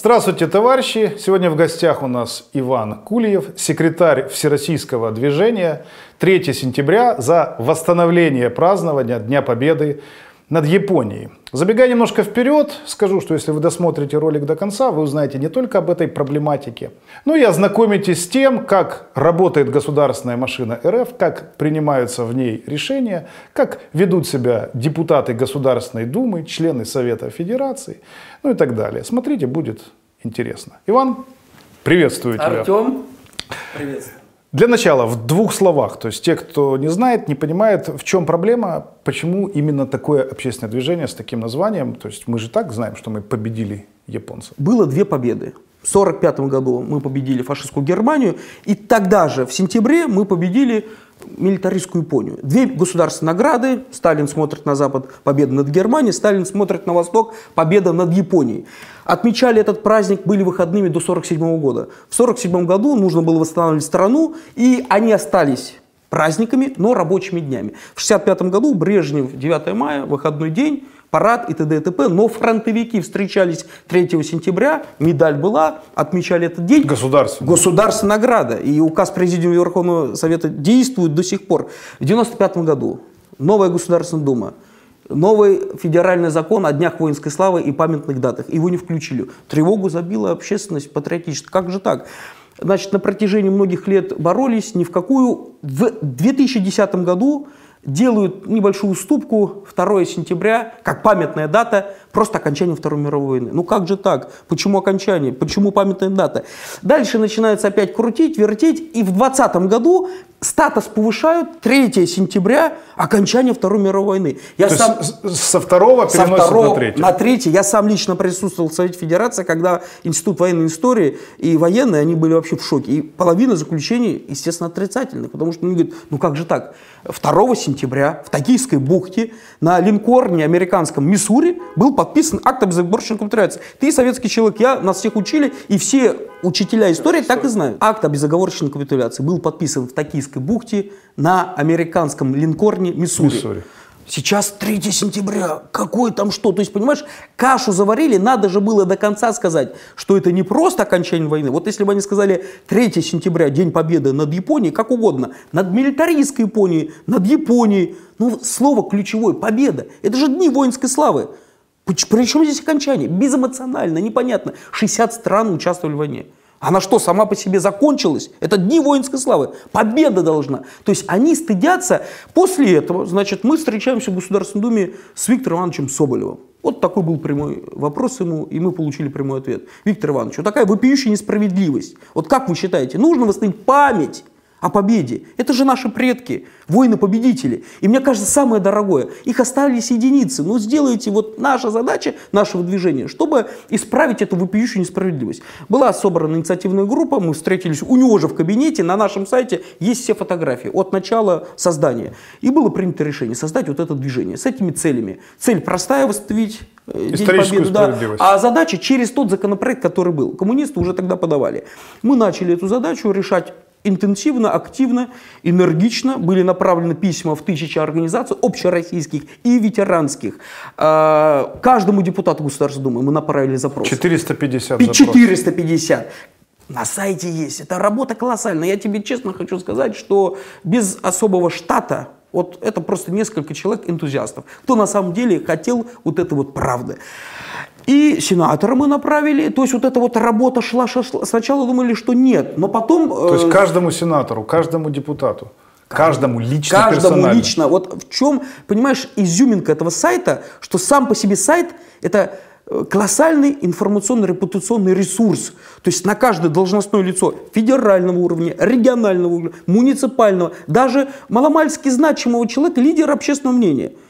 Здравствуйте, товарищи! Сегодня в гостях у нас Иван Кулиев, секретарь Всероссийского движения 3 сентября за восстановление празднования Дня Победы над Японией. Забегая немножко вперед, скажу, что если вы досмотрите ролик до конца, вы узнаете не только об этой проблематике, но и ознакомитесь с тем, как работает государственная машина РФ, как принимаются в ней решения, как ведут себя депутаты Государственной Думы, члены Совета Федерации, ну и так далее. Смотрите, будет интересно. Иван, приветствую тебя. Артем, приветствую. Для начала, в двух словах, то есть те, кто не знает, не понимает, в чем проблема, почему именно такое общественное движение с таким названием, то есть мы же так знаем, что мы победили японцев. Было две победы. В 1945 году мы победили фашистскую Германию, и тогда же, в сентябре, мы победили милитаристскую Японию. Две государственные награды. Сталин смотрит на Запад, победа над Германией. Сталин смотрит на Восток, победа над Японией. Отмечали этот праздник, были выходными до 1947 года. В 1947 году нужно было восстанавливать страну, и они остались праздниками, но рабочими днями. В 1965 году Брежнев, 9 мая, выходной день, парад и т.д. и т.п. Но фронтовики встречались 3 сентября, медаль была, отмечали этот день. Государственная. Государственная награда. И указ Президиума Верховного Совета действует до сих пор. В 1995 году новая Государственная Дума, новый федеральный закон о днях воинской славы и памятных датах. Его не включили. Тревогу забила общественность патриотическая. Как же так? Значит, на протяжении многих лет боролись, ни в какую. В 2010 году делают небольшую уступку 2 сентября, как памятная дата, просто окончание Второй мировой войны. Ну как же так? Почему окончание? Почему памятная дата? Дальше начинается опять крутить, вертеть, и в 2020 году статус повышают 3 сентября, окончание Второй мировой войны. Я То сам, со второго со второго на 3. На 3. Я сам лично присутствовал в Совете Федерации, когда Институт военной истории и военные, они были вообще в шоке. И половина заключений, естественно, отрицательных, потому что они говорят, ну как же так? 2 сентября в Токийской бухте на линкорне американском Миссури был подписан акт об безоговорочной капитуляции. Ты советский человек, я, нас всех учили, и все учителя истории так и знают. Акт о безоговорочной капитуляции был подписан в Токийской бухте на американском линкорне Миссури. Миссури. Сейчас 3 сентября, какое там что? То есть, понимаешь, кашу заварили, надо же было до конца сказать, что это не просто окончание войны. Вот если бы они сказали 3 сентября, День Победы над Японией, как угодно, над милитаристской Японией, над Японией, ну, слово ключевое, победа. Это же дни воинской славы. Причем здесь окончание? Безэмоционально, непонятно. 60 стран участвовали в войне. Она что, сама по себе закончилась? Это дни воинской славы. Победа должна. То есть они стыдятся. После этого, значит, мы встречаемся в Государственной Думе с Виктором Ивановичем Соболевым. Вот такой был прямой вопрос ему, и мы получили прямой ответ. Виктор Иванович, вот такая вопиющая несправедливость. Вот как вы считаете, нужно восстановить память о победе. Это же наши предки, воины-победители. И мне кажется, самое дорогое, их остались единицы. Но сделайте вот наша задача нашего движения, чтобы исправить эту вопиющую несправедливость. Была собрана инициативная группа, мы встретились у него же в кабинете, на нашем сайте есть все фотографии от начала создания. И было принято решение создать вот это движение с этими целями. Цель простая, восстановить э, День Победы, да. А задача через тот законопроект, который был. Коммунисты уже тогда подавали. Мы начали эту задачу решать интенсивно, активно, энергично были направлены письма в тысячи организаций общероссийских и ветеранских. А, каждому депутату Государственной Думы мы направили запрос. 450 450. На сайте есть. Это работа колоссальная. Я тебе честно хочу сказать, что без особого штата вот это просто несколько человек энтузиастов, кто на самом деле хотел вот это вот правды. И сенатора мы направили, то есть вот эта вот работа шла, шла, шла. сначала думали, что нет, но потом... То есть э, каждому сенатору, каждому депутату, каждому лично, Каждому лично. Вот в чем, понимаешь, изюминка этого сайта, что сам по себе сайт это э, колоссальный информационно-репутационный ресурс. То есть на каждое должностное лицо федерального уровня, регионального уровня, муниципального, даже маломальски значимого человека, лидера общественного мнения –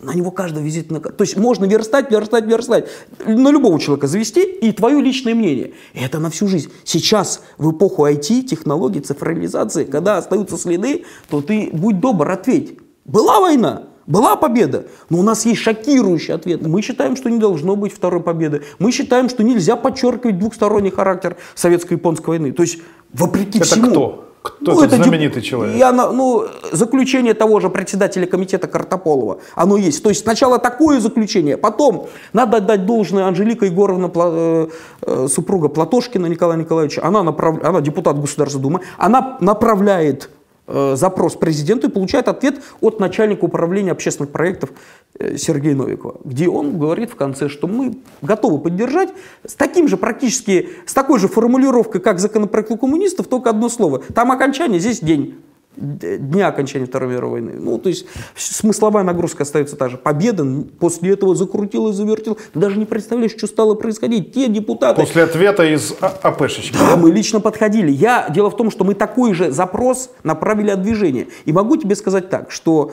на него каждый визитная То есть можно верстать, верстать, верстать. На любого человека завести и твое личное мнение. И это на всю жизнь. Сейчас, в эпоху IT, технологий, цифровизации, когда остаются следы, то ты, будь добр, ответь. Была война? Была победа, но у нас есть шокирующий ответ. Мы считаем, что не должно быть второй победы. Мы считаем, что нельзя подчеркивать двухсторонний характер советско-японской войны. То есть, вопреки это всему... кто? Кто ну, этот это знаменитый деп- человек? Она, ну, заключение того же председателя комитета Картополова, оно есть. То есть сначала такое заключение, потом надо отдать должное Анжелика Егоровна, Пла- э, э, супруга Платошкина Николая Николаевича, она, направ- она депутат Государственной Думы, она направляет запрос президенту и получает ответ от начальника управления общественных проектов э, Сергея Новикова, где он говорит в конце, что мы готовы поддержать с таким же практически, с такой же формулировкой, как законопроект у коммунистов, только одно слово. Там окончание, здесь день дня окончания Второй мировой войны. Ну, то есть смысловая нагрузка остается та же. Победа после этого закрутила и завертела. Ты даже не представляешь, что стало происходить. Те депутаты, После ответа из А- АПшечки. да, мы лично подходили. Я, дело в том, что мы такой же запрос направили от движения. И могу тебе сказать так, что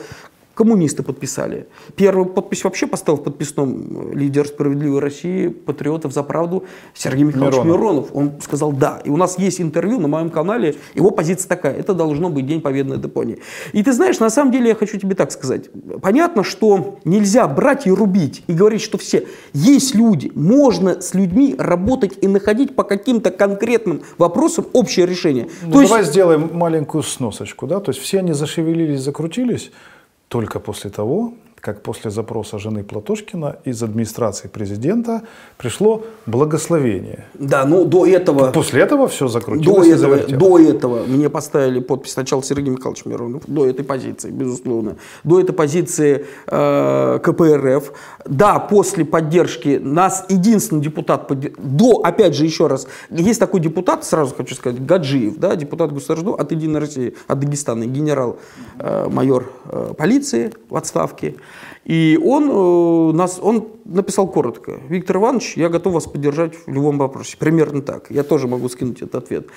коммунисты подписали. Первую подпись вообще поставил в подписном э, лидер «Справедливой России», патриотов за правду Сергей Михайлович Миронов. Миронов. Он сказал «да». И у нас есть интервью на моем канале, его позиция такая, это должно быть День Победы над Японией. И ты знаешь, на самом деле я хочу тебе так сказать. Понятно, что нельзя брать и рубить, и говорить, что все. Есть люди, можно с людьми работать и находить по каким-то конкретным вопросам общее решение. Ну, То есть- давай сделаем маленькую сносочку. Да? То есть все они зашевелились, закрутились только после того, как после запроса жены Платошкина из администрации президента пришло благословение. Да, ну до этого... После этого все До закрутилось и этого, завертелось. до этого мне поставили подпись сначала Сергей Михайлович Миронов, до этой позиции, безусловно, до этой позиции э, КПРФ. Да, после поддержки нас единственный депутат, до, опять же, еще раз, есть такой депутат, сразу хочу сказать, Гаджиев, да, депутат Государства от Единой России, от Дагестана, генерал-майор э, полиции в отставке. И он, э, нас, он написал коротко. Виктор Иванович, я готов вас поддержать в любом вопросе. Примерно так. Я тоже могу скинуть этот ответ.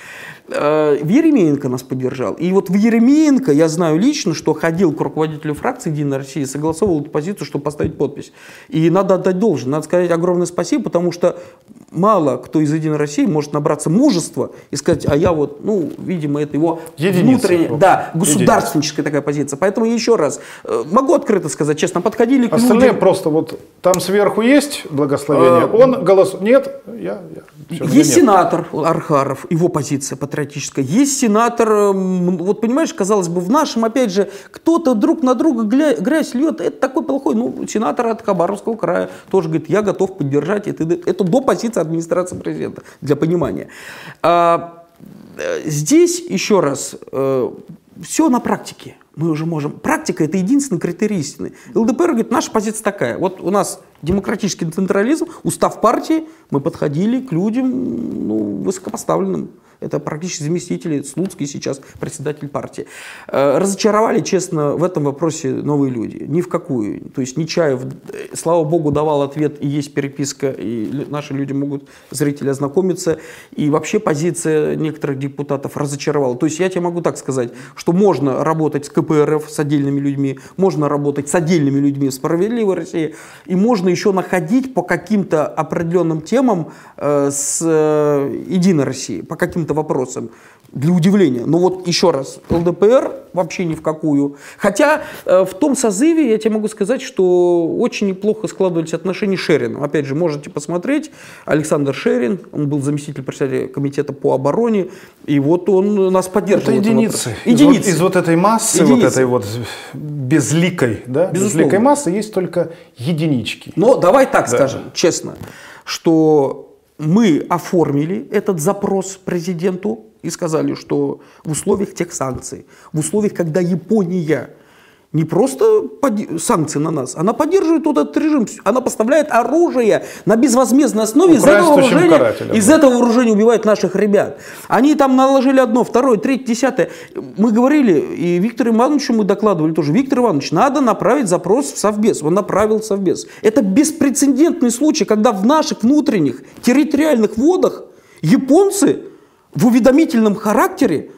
Э, В Еремеенко нас поддержал. И вот в Еремеенко я знаю лично, что ходил к руководителю фракции «Единая Россия» и согласовывал эту позицию, чтобы поставить подпись. И надо отдать должное. Надо сказать огромное спасибо, потому что мало кто из «Единой России может набраться мужества и сказать, а я вот, ну, видимо, это его Единица. внутренняя, да, государственническая такая позиция. Поэтому еще раз, э, могу открыто сказать, честно, подходили к Остальные людям. просто вот там сверху есть благословение, А, он голосует. Нет, я, я Есть нет. сенатор Архаров, его позиция патриотическая. Есть сенатор, вот понимаешь, казалось бы, в нашем, опять же, кто-то друг на друга грязь льет, это такой плохой, ну, сенатор от Хабаровского края тоже говорит, я готов поддержать это. Это до позиции администрации президента, для понимания. А, э, здесь, еще раз, все на практике. Мы уже можем. Практика это единственный критерий истины. ЛДПР говорит, наша позиция такая. Вот у нас демократический централизм, устав партии, мы подходили к людям ну, высокопоставленным. Это практически заместители Слуцкий сейчас председатель партии. Э, Разочаровали, честно, в этом вопросе новые люди. Ни в какую. То есть Нечаев, э, слава богу, давал ответ, и есть переписка, и наши люди могут, зрители, ознакомиться. И вообще позиция некоторых депутатов разочаровала. То есть я тебе могу так сказать, что можно работать с КПРФ, с отдельными людьми, можно работать с отдельными людьми в «Справедливой России», и можно еще находить по каким-то определенным темам э, с э, «Единой России», по каким-то вопросам. Для удивления. Но вот еще раз, ЛДПР вообще ни в какую. Хотя э, в том созыве я тебе могу сказать, что очень неплохо складывались отношения с Шерином. Опять же, можете посмотреть. Александр Шерин, он был заместитель председателя комитета по обороне, и вот он нас поддерживал. Это единицы. вопросе. Из, Единицы. Вот, из вот этой массы, вот Единицы. этой вот безликой, да, Безусловно. безликой массы есть только единички. Но давай так скажем, честно, что мы оформили этот запрос президенту и сказали, что в условиях тех санкций, в условиях, когда Япония не просто поди- санкции на нас, она поддерживает вот этот режим, она поставляет оружие на безвозмездной основе, из этого, вооружения, карателям, из этого вооружения убивают наших ребят. Они там наложили одно, второе, третье, десятое. Мы говорили, и Виктору Ивановичу мы докладывали тоже, Виктор Иванович, надо направить запрос в Совбез. Он направил в Совбез. Это беспрецедентный случай, когда в наших внутренних территориальных водах японцы в уведомительном характере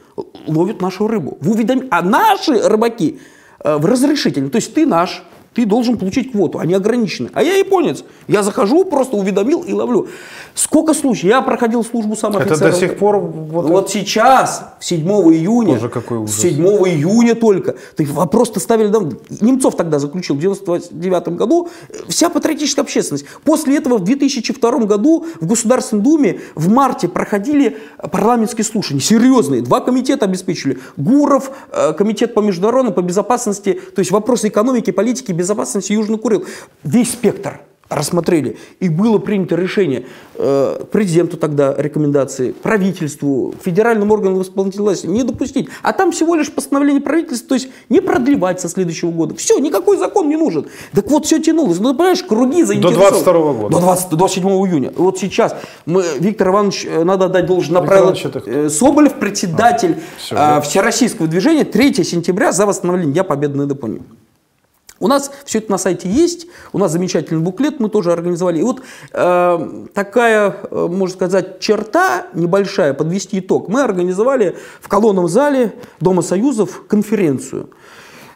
ловят нашу рыбу. В уведом... А наши рыбаки э, в разрешительном. То есть ты наш, ты должен получить квоту, они ограничены. А я японец, я захожу, просто уведомил и ловлю. Сколько случаев? Я проходил службу сам Это офицером. до сих пор вот, Вот сейчас, 7 июня, Боже, какой ужас. 7 июня только, ты вопрос-то ставили, да, Немцов тогда заключил в 99 году, вся патриотическая общественность. После этого в 2002 году в Государственной Думе в марте проходили парламентские слушания, серьезные, два комитета обеспечили, ГУРов, э, комитет по международной, по безопасности, то есть вопросы экономики, политики, безопасности Южный Курил, весь спектр рассмотрели. И было принято решение э, президенту тогда рекомендации, правительству, федеральным органам исполнительной власти не допустить. А там всего лишь постановление правительства, то есть не продлевать со следующего года. Все, никакой закон не нужен. Так вот, все тянулось. Ну, ты понимаешь, круги заинтересованы. 22 года. До, 20, до 7 июня. Вот сейчас мы, Виктор Иванович, э, надо отдать Виктор направил э, Соболев, председатель всё, э, я- Всероссийского движения 3 сентября за восстановление Дня Победы над Японией. У нас все это на сайте есть, у нас замечательный буклет мы тоже организовали. И вот э, такая, можно сказать, черта небольшая, подвести итог. Мы организовали в колонном зале Дома Союзов конференцию.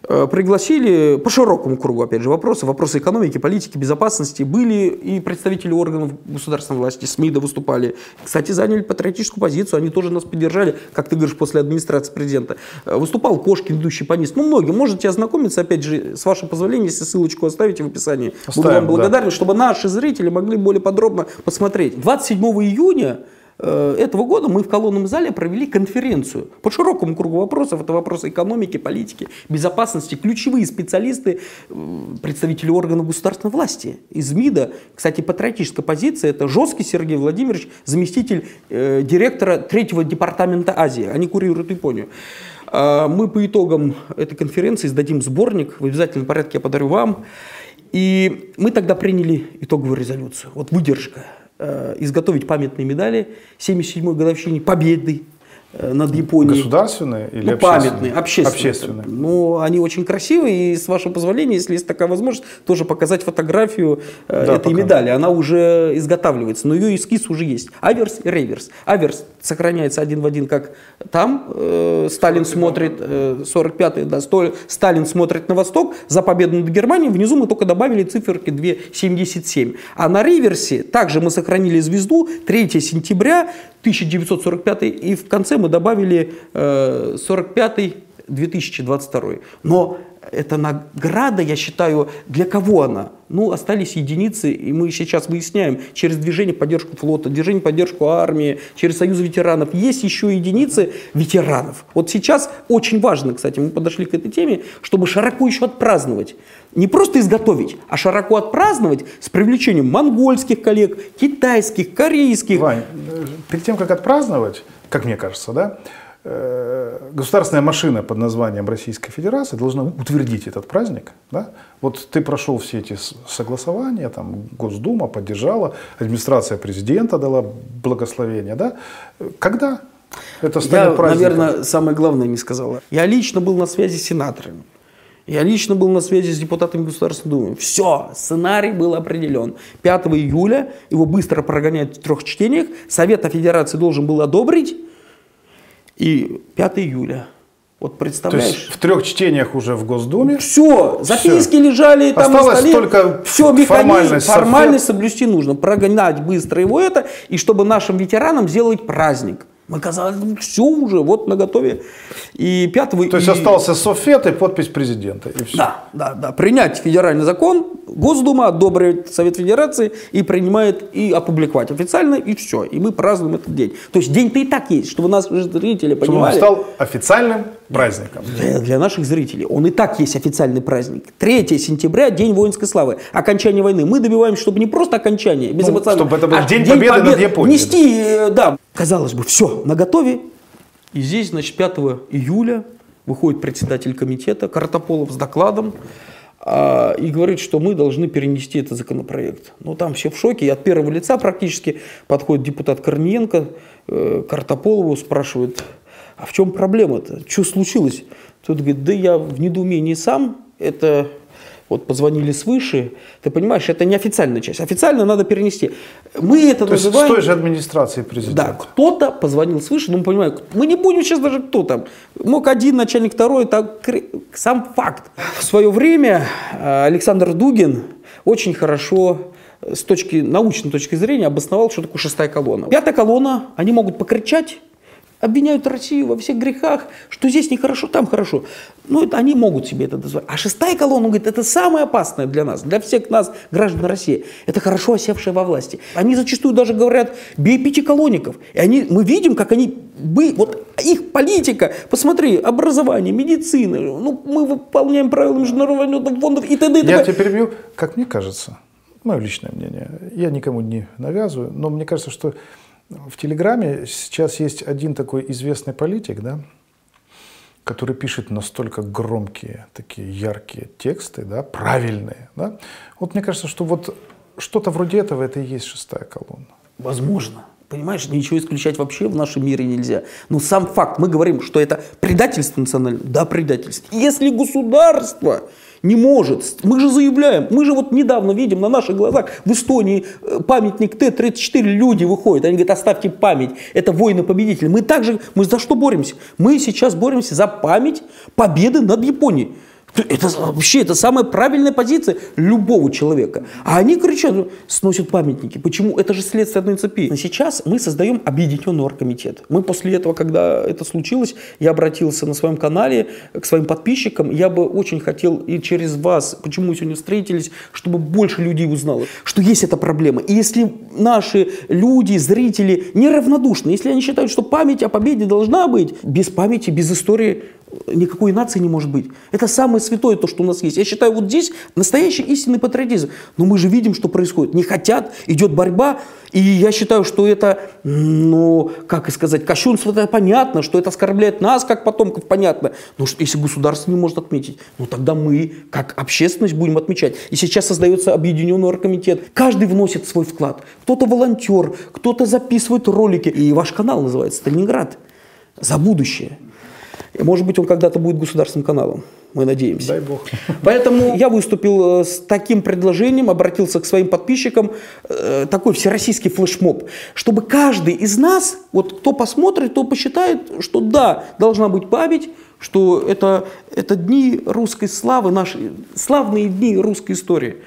Э, Пригласили по широкому кругу, опять же, вопросы, вопросы экономики, политики, безопасности. Были и представители органов государственной власти, СМИ да выступали. Кстати, заняли патриотическую позицию, они тоже нас поддержали, как ты говоришь, после администрации президента. Э, Выступал Кошкин, ведущий панист. Ну, многие. Можете ознакомиться, опять же, с вашего позволения, если ссылочку оставите в описании. Буду Оставим, вам да. благодарен, чтобы наши зрители могли более подробно посмотреть. 27 июня этого года мы в колонном зале провели конференцию по широкому кругу вопросов. Это вопросы экономики, политики, безопасности. Ключевые специалисты, э, представители органов государственной власти из МИДа. Кстати, патриотическая позиция. Это жесткий Сергей Владимирович, заместитель э, директора третьего департамента Азии. Они курируют Японию. А, Мы по итогам этой конференции издадим сборник. В обязательном порядке я подарю вам. И мы тогда приняли итоговую резолюцию. Вот выдержка. Э, Изготовить памятные медали 77-й годовщине победы э, над Японией. Государственные или Ну, памятные, общественные. Общественные. Ну, они очень красивые, и с вашего позволения, если есть такая возможность, тоже показать фотографию э, Да, этой пока. медали. Она уже изготавливается, но ее эскиз уже есть. Аверс и реверс. Аверс сохраняется один в один, как там э, Сталин смотрит, э, 45-й, да, сто- Сталин смотрит на восток за победу над Германией. Внизу мы только добавили циферки 2,77. А на реверсе также мы сохранили звезду 3 сентября 1945 и в конце мы добавили э, 45 2022. Но эта награда, я считаю, для кого она? Ну, остались единицы, и мы сейчас выясняем через движение поддержку флота, движение поддержку армии, через союз ветеранов. Есть еще единицы ветеранов. Вот сейчас очень важно, кстати, мы подошли к этой теме, чтобы широко еще отпраздновать. Не просто изготовить, а широко отпраздновать с привлечением монгольских коллег, китайских, корейских. Вань, э, перед тем, как отпраздновать, как мне кажется, да, государственная машина под названием Российской Федерации должна утвердить этот праздник. Да? Вот ты прошел все эти согласования, там, Госдума поддержала, администрация президента дала благословение. Да? Э, Когда это станет Я, праздником? наверное, самое главное не сказала. Я лично был на связи с сенаторами. Я лично был на связи с депутатами Государственной Думы. Все, сценарий был определен. 5 июля его быстро прогоняют в трех чтениях. Совет Федерации должен был одобрить. И 5 июля. Вот То представляешь? есть в трех чтениях уже в Госдуме. Все, записки лежали там Осталось на столе. только все, механизм, формальность, формальность соблюсти нужно. Прогнать быстро его это, и чтобы нашим ветеранам сделать праздник. Мы казалось, все уже, вот на готове. И 5 То есть остался софет и подпись президента. И все. Да, да, да. Принять федеральный закон, Госдума одобрит Совет Федерации и принимает и опубликовать официально, и все. И мы празднуем этот день. То есть день-то и так есть, чтобы наши зрители Чтобы он понимали. стал официальным праздником. Для, для наших зрителей. Он и так есть официальный праздник. 3 сентября – День воинской славы. Окончание войны. Мы добиваемся, чтобы не просто окончание, без Ну, чтобы это был а День Победы над Японией. Внести, э, да. Казалось бы, все, на готове. И здесь, значит, 5 июля выходит председатель комитета Картополов с докладом а, и говорит, что мы должны перенести этот законопроект. Ну, там все в шоке. И от первого лица практически подходит депутат Корниенко э, Картополову, спрашивает, а в чем проблема-то? Что случилось? Тот говорит, да я в недоумении сам. Это вот позвонили свыше, ты понимаешь, это не официальная часть. Официально надо перенести. Мы это То есть называем... с той же администрации президента. Да, кто-то позвонил свыше, ну, мы понимаем, мы не будем сейчас даже кто там. Мог один начальник, второй, так сам факт. В свое время э, Александр Дугин очень хорошо э, с точки, научной точки зрения обосновал, что такое шестая колонна. Пятая колонна, они могут покричать, обвиняют Россию во всех грехах, что здесь нехорошо, там хорошо. Ну, это они могут себе это дозволить. А шестая колонна, он говорит, это самое опасное для нас, для всех нас, граждан России. Это хорошо осевшие во власти. Они зачастую даже говорят, бей пятиколонников. И они, мы видим, как они, бы, вот их политика, посмотри, образование, медицина, ну, мы выполняем правила Международного валютного фонда и т.д. Я тебя перебью, как мне кажется, мое личное мнение, я никому не навязываю, но мне кажется, что в Телеграме сейчас есть один такой известный политик, да, который пишет настолько громкие, такие яркие тексты, да, правильные. Да. Вот мне кажется, что вот что-то вроде этого это и есть шестая колонна. Возможно. Понимаешь, ничего исключать вообще в нашем мире нельзя. Но сам факт, мы говорим, что это предательство национальное. Да, предательство. Если государство не может. Мы же заявляем, мы же вот недавно видим на наших глазах в Эстонии э, памятник Т-34, люди выходят, они говорят, оставьте память, это воины-победители. Мы также, мы за что боремся? Мы сейчас боремся за память победы над Японией. Это вообще это самая правильная позиция любого человека. А они кричат, сносят памятники. Почему? Это же следствие одной цепи. Но сейчас мы создаем объединенный оргкомитет. Мы после этого, когда это случилось, я обратился на своем канале к своим подписчикам. Я бы очень хотел и через вас, почему мы сегодня встретились, чтобы больше людей узнало, что есть эта проблема. И если наши люди, зрители неравнодушны, если они считают, что память о победе должна быть, без памяти, без истории никакой нации не может быть. Это самое святое, то, что у нас есть. Я считаю, вот здесь настоящий истинный патриотизм. Но мы же видим, что происходит. Не хотят, идет борьба. И я считаю, что это, ну, как сказать, кощунство, это понятно, что это оскорбляет нас, как потомков, понятно. Но если государство не может отметить, ну тогда мы, как общественность, будем отмечать. И сейчас создается объединенный оргкомитет. Каждый вносит свой вклад. Кто-то волонтер, кто-то записывает ролики. И ваш канал называется «Сталинград». За будущее. Может быть, он когда-то будет государственным каналом. Мы надеемся. Дай бог. Поэтому я выступил э, с таким предложением, обратился к своим подписчикам, э, такой всероссийский флешмоб, чтобы каждый из нас, вот кто посмотрит, кто посчитает, что да, должна быть память, что это, это дни русской славы, наши славные дни русской истории.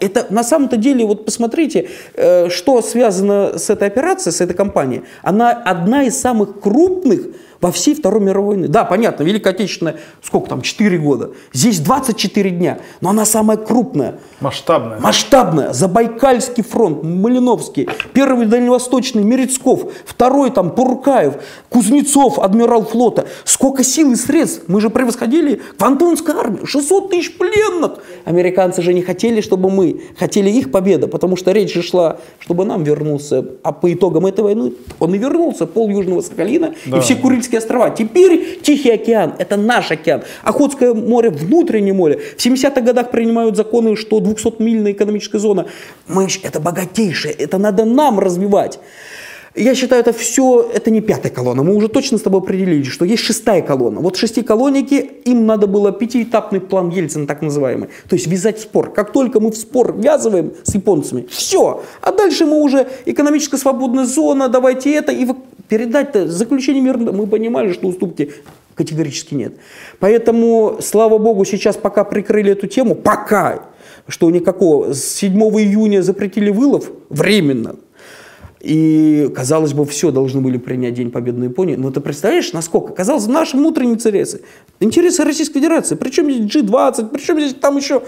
Это на самом-то деле, вот посмотрите, э, что связано с этой операцией, с этой кампанией. Она одна из самых крупных во всей Второй мировой войны. Да, понятно, Великая Отечественная, сколько там, 4 года. Здесь 24 дня, но она самая крупная. Масштабная. Масштабная. Забайкальский фронт, Малиновский, первый Дальневосточный, Мерецков, второй там Пуркаев, Кузнецов, адмирал флота. Сколько сил и средств. Мы же превосходили Квантунскую армию, 600 тысяч пленных. Американцы же не хотели, чтобы мы, хотели их победа, потому что речь же шла, чтобы нам вернулся. А по итогам этой войны он и вернулся, пол Южного Сахалина да. и все Курильские Карибские острова. Теперь Тихий океан – это наш океан. Охотское море – внутреннее море. В 70-х годах принимают законы, что 200-мильная экономическая зона. Мы, это богатейшее, это надо нам развивать. Я считаю, это все, это не пятая колонна. Мы уже точно с тобой определили, что есть шестая колонна. Вот шестиколонники, им надо было пятиэтапный план Ельцина, так называемый. То есть вязать спор. Как только мы в спор ввязываем с японцами, все. А дальше мы уже экономическая свободная зона, давайте это. И передать-то заключение мира, мы понимали, что уступки категорически нет. Поэтому, слава богу, сейчас пока прикрыли эту тему, пока, что никакого, с 7 июня запретили вылов временно, и, казалось бы, все должны были принять День Победы на Японии. Но ты представляешь, насколько? Казалось, наши внутренние интересы. Интересы Российской Федерации. Причем здесь G20, причем здесь там еще...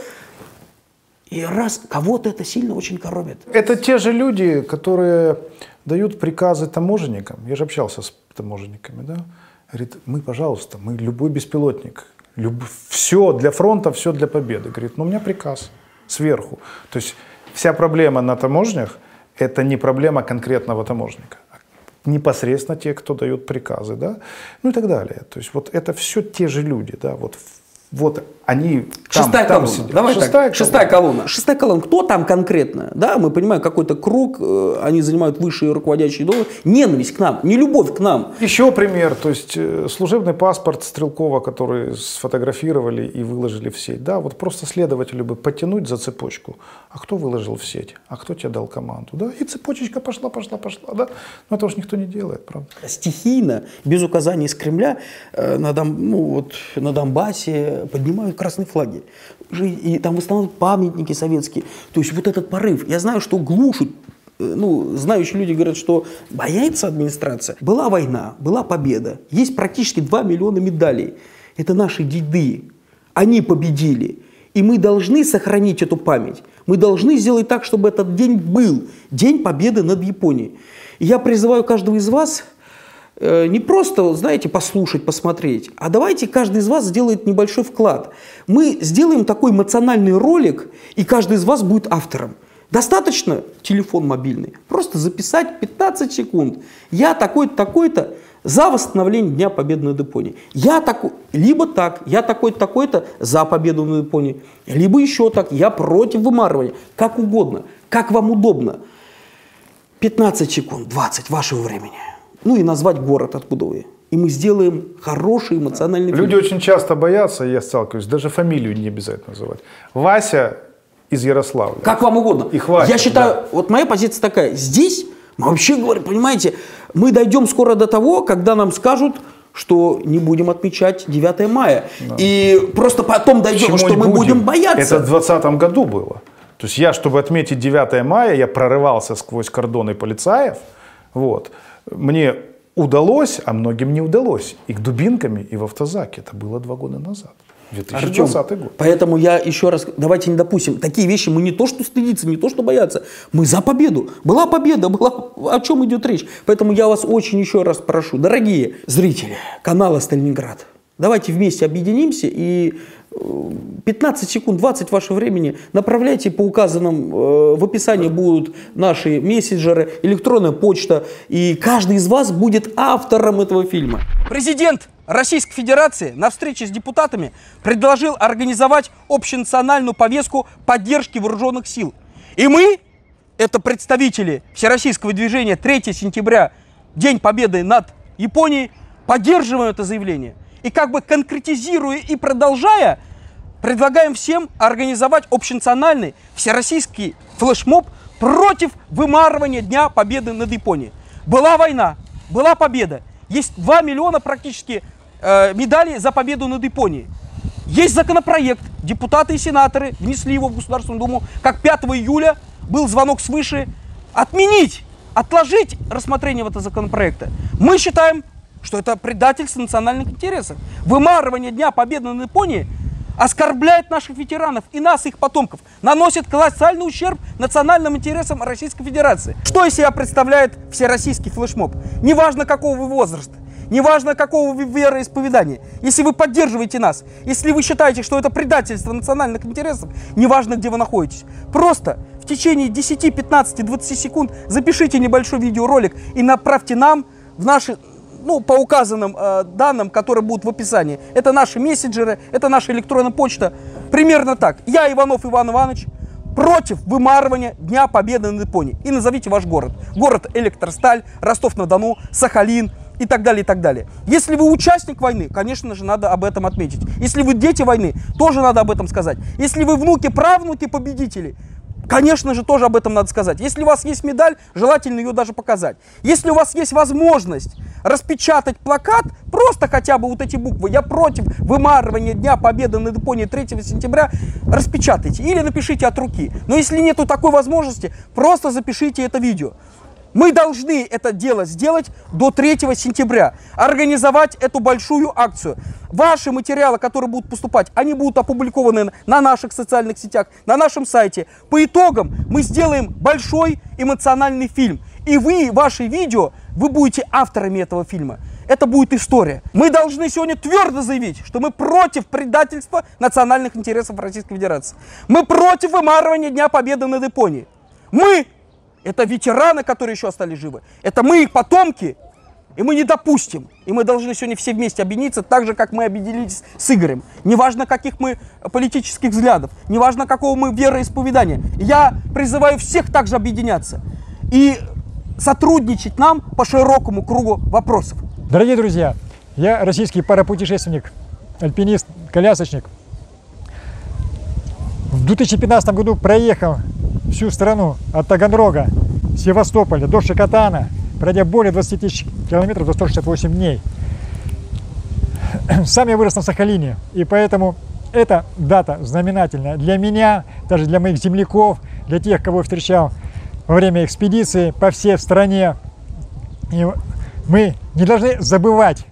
И раз кого-то это сильно очень коробит. Это те же люди, которые дают приказы таможенникам. Я же общался с таможенниками, да. Говорит, мы, пожалуйста, мы любой беспилотник. Люб... Все для фронта, все для победы. Говорит, ну у меня приказ сверху. То есть вся проблема на таможнях – это не проблема конкретного таможника. А непосредственно те, кто дают приказы, да, ну и так далее. То есть вот это все те же люди, да, вот вот они Шестая там, колонна. сидят. Давай Шестая так. колонна. Шестая колонна. Шестая колонна. Кто там конкретно? Да, мы понимаем, какой-то круг, э, они занимают высшие руководящие должности. Ненависть к нам, не любовь к нам. Еще пример, то есть э, служебный паспорт Стрелкова, который сфотографировали и выложили в сеть. Да, вот просто следователю бы потянуть за цепочку. А кто выложил в сеть? А кто тебе дал команду? Да, и цепочечка пошла, пошла, пошла. Да, но это уж никто не делает, правда. Стихийно, без указаний из Кремля, э, на, Дон- ну, вот, на Донбассе поднимают красные флаги. И там восстанавливают памятники советские. То есть вот этот порыв. Я знаю, что глушит э, ну, знающие люди говорят, что бояется администрация. Была война, была победа. Есть практически 2 миллиона медалей. Это наши деды. Они победили. И мы должны сохранить эту память. Мы должны сделать так, чтобы этот день был. День победы над Японией. И я призываю каждого из вас не просто, знаете, послушать, посмотреть, а давайте каждый из вас сделает небольшой вклад. Мы сделаем такой эмоциональный ролик, и каждый из вас будет автором. Достаточно телефон мобильный, просто записать 15 секунд. Я такой-то, такой-то за восстановление Дня Победы над Японией. Я такой, либо так, я такой-то, такой-то за победу над Японией, либо еще так, я против вымарывания, как угодно, как вам удобно. 15 секунд, 20 вашего времени. Ну и назвать город, откуда вы. И мы сделаем хороший эмоциональный фильм. Люди очень часто боятся, я сталкиваюсь, даже фамилию не обязательно называть. Вася из Ярославля. Как вам угодно. И хватит, Я считаю, да. вот моя позиция такая. Здесь мы вообще говорим, понимаете, мы дойдем скоро до того, когда нам скажут, что не будем отмечать 9 мая. И просто потом дойдем, Чему что мы будем бояться. Это в 2020 году было. То есть я, чтобы отметить 9 мая, я прорывался сквозь кордоны полицаев. Вот. Мне удалось, а многим не удалось. И к дубинками, и в автозаке. Это было два года назад. 2020 Артем, год. Поэтому я еще раз, давайте не допустим, такие вещи мы не то что стыдиться, не то что бояться, мы за победу. Была победа, была, о чем идет речь. Поэтому я вас очень еще раз прошу, дорогие зрители канала Сталинград, давайте вместе объединимся и 15 секунд, 20 вашего времени направляйте по указанным, э, в описании будут наши мессенджеры, электронная почта, и каждый из вас будет автором этого фильма. Президент Российской Федерации на встрече с депутатами предложил организовать общенациональную повестку поддержки вооруженных сил. И мы, это представители Всероссийского движения 3 сентября, День Победы над Японией, поддерживаем это заявление. И как бы конкретизируя и продолжая, предлагаем всем организовать общенациональный всероссийский флешмоб против вымарывания Дня Победы над Японией. Была война, была победа. Есть 2 миллиона практически э, медалей за победу над Японией. Есть законопроект, депутаты и сенаторы внесли его в Государственную Думу, как 5 июля был звонок свыше, отменить, отложить рассмотрение этого законопроекта. Мы считаем, что это предательство национальных интересов. Вымарывание Дня Победы над Японией оскорбляет наших ветеранов и нас, их потомков, наносит колоссальный ущерб национальным интересам Российской Федерации. Что из себя представляет всероссийский флешмоб? Неважно, какого вы возраста, неважно, какого вы вероисповедания. Если вы поддерживаете нас, если вы считаете, что это предательство национальных интересов, неважно, где вы находитесь, просто в течение 10, 15, 20 секунд запишите небольшой видеоролик и направьте нам в наши ну, по указанным э, данным, которые будут в описании. Это наши мессенджеры, это наша электронная почта. Примерно так. Я, Иванов Иван Иванович, против вымарывания Дня Победы над Японией. И назовите ваш город. Город Электросталь, Ростов-на-Дону, Сахалин и так далее, и так далее. Если вы участник войны, конечно же, надо об этом отметить. Если вы дети войны, тоже надо об этом сказать. Если вы внуки, правнуки победителей, Конечно же, тоже об этом надо сказать. Если у вас есть медаль, желательно ее даже показать. Если у вас есть возможность распечатать плакат, просто хотя бы вот эти буквы «Я против вымарывания Дня Победы над Японией 3 сентября», распечатайте или напишите от руки. Но если нету такой возможности, просто запишите это видео. Мы должны это дело сделать до 3 сентября. Организовать эту большую акцию. Ваши материалы, которые будут поступать, они будут опубликованы на наших социальных сетях, на нашем сайте. По итогам мы сделаем большой эмоциональный фильм. И вы, ваши видео, вы будете авторами этого фильма. Это будет история. Мы должны сегодня твердо заявить, что мы против предательства национальных интересов Российской Федерации. Мы против вымарывания Дня Победы над Японией. Мы это ветераны, которые еще остались живы. Это мы, их потомки. И мы не допустим. И мы должны сегодня все вместе объединиться, так же, как мы объединились с Игорем. Неважно, каких мы политических взглядов, неважно, какого мы вероисповедания. Я призываю всех также объединяться и сотрудничать нам по широкому кругу вопросов. Дорогие друзья, я российский парапутешественник, альпинист, колясочник. В 2015 году проехал всю страну от Таганрога, Севастополя до Шикотана, пройдя более 20 тысяч километров за 168 дней. Сам я вырос на Сахалине, и поэтому эта дата знаменательная для меня, даже для моих земляков, для тех, кого я встречал во время экспедиции по всей стране. И мы не должны забывать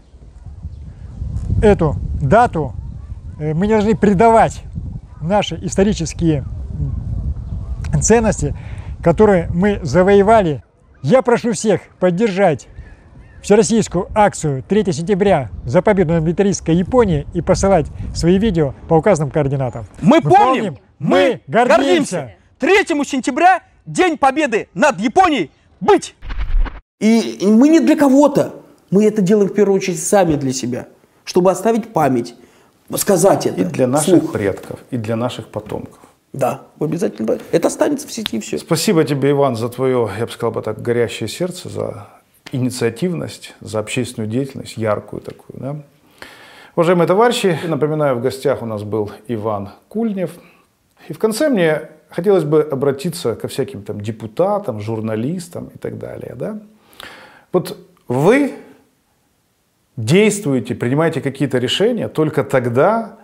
эту дату, э, мы не должны предавать наши исторические ценности, которые мы завоевали. Я прошу всех поддержать всероссийскую акцию 3 сентября за победу над милитаристской Японией и посылать свои видео по указанным координатам. Мы, мы помним, мы гордимся. 3 сентября День Победы над Японией быть! И, мы не для кого-то. Мы это делаем в первую очередь сами для себя, чтобы оставить память, сказать это. И для наших вслух. предков, и для наших потомков. Да, обязательно. Это останется в сети все. Спасибо тебе, Иван, за твое, я бы сказал бы так, горящее сердце, за инициативность, за общественную деятельность, яркую такую. Да? Уважаемые товарищи, напоминаю, в гостях у нас был Иван Кульнев. И в конце мне хотелось бы обратиться ко всяким там депутатам, журналистам и так далее. Да? Вот вы действуете, принимаете какие-то решения только тогда,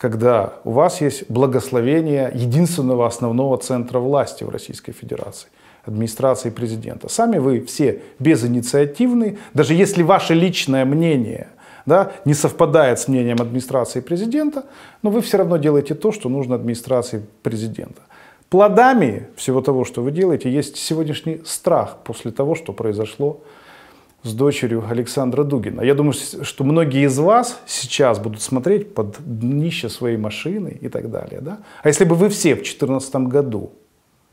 когда у вас есть благословение единственного основного центра власти в Российской Федерации администрации президента. Сами вы все безинициативны, даже если ваше личное мнение да, не совпадает с мнением администрации президента, но вы все равно делаете то, что нужно администрации президента. Плодами всего того, что вы делаете, есть сегодняшний страх после того, что произошло с дочерью Александра Дугина. Я думаю, что многие из вас сейчас будут смотреть под днище своей машины и так далее. Да? А если бы вы все в 2014 году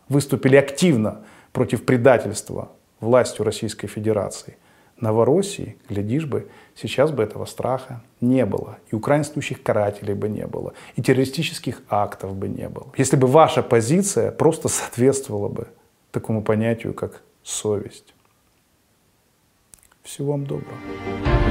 выступили активно против предательства властью Российской Федерации, Новороссии, глядишь бы, сейчас бы этого страха не было. И украинствующих карателей бы не было. И террористических актов бы не было. Если бы ваша позиция просто соответствовала бы такому понятию, как совесть. Всего вам доброго.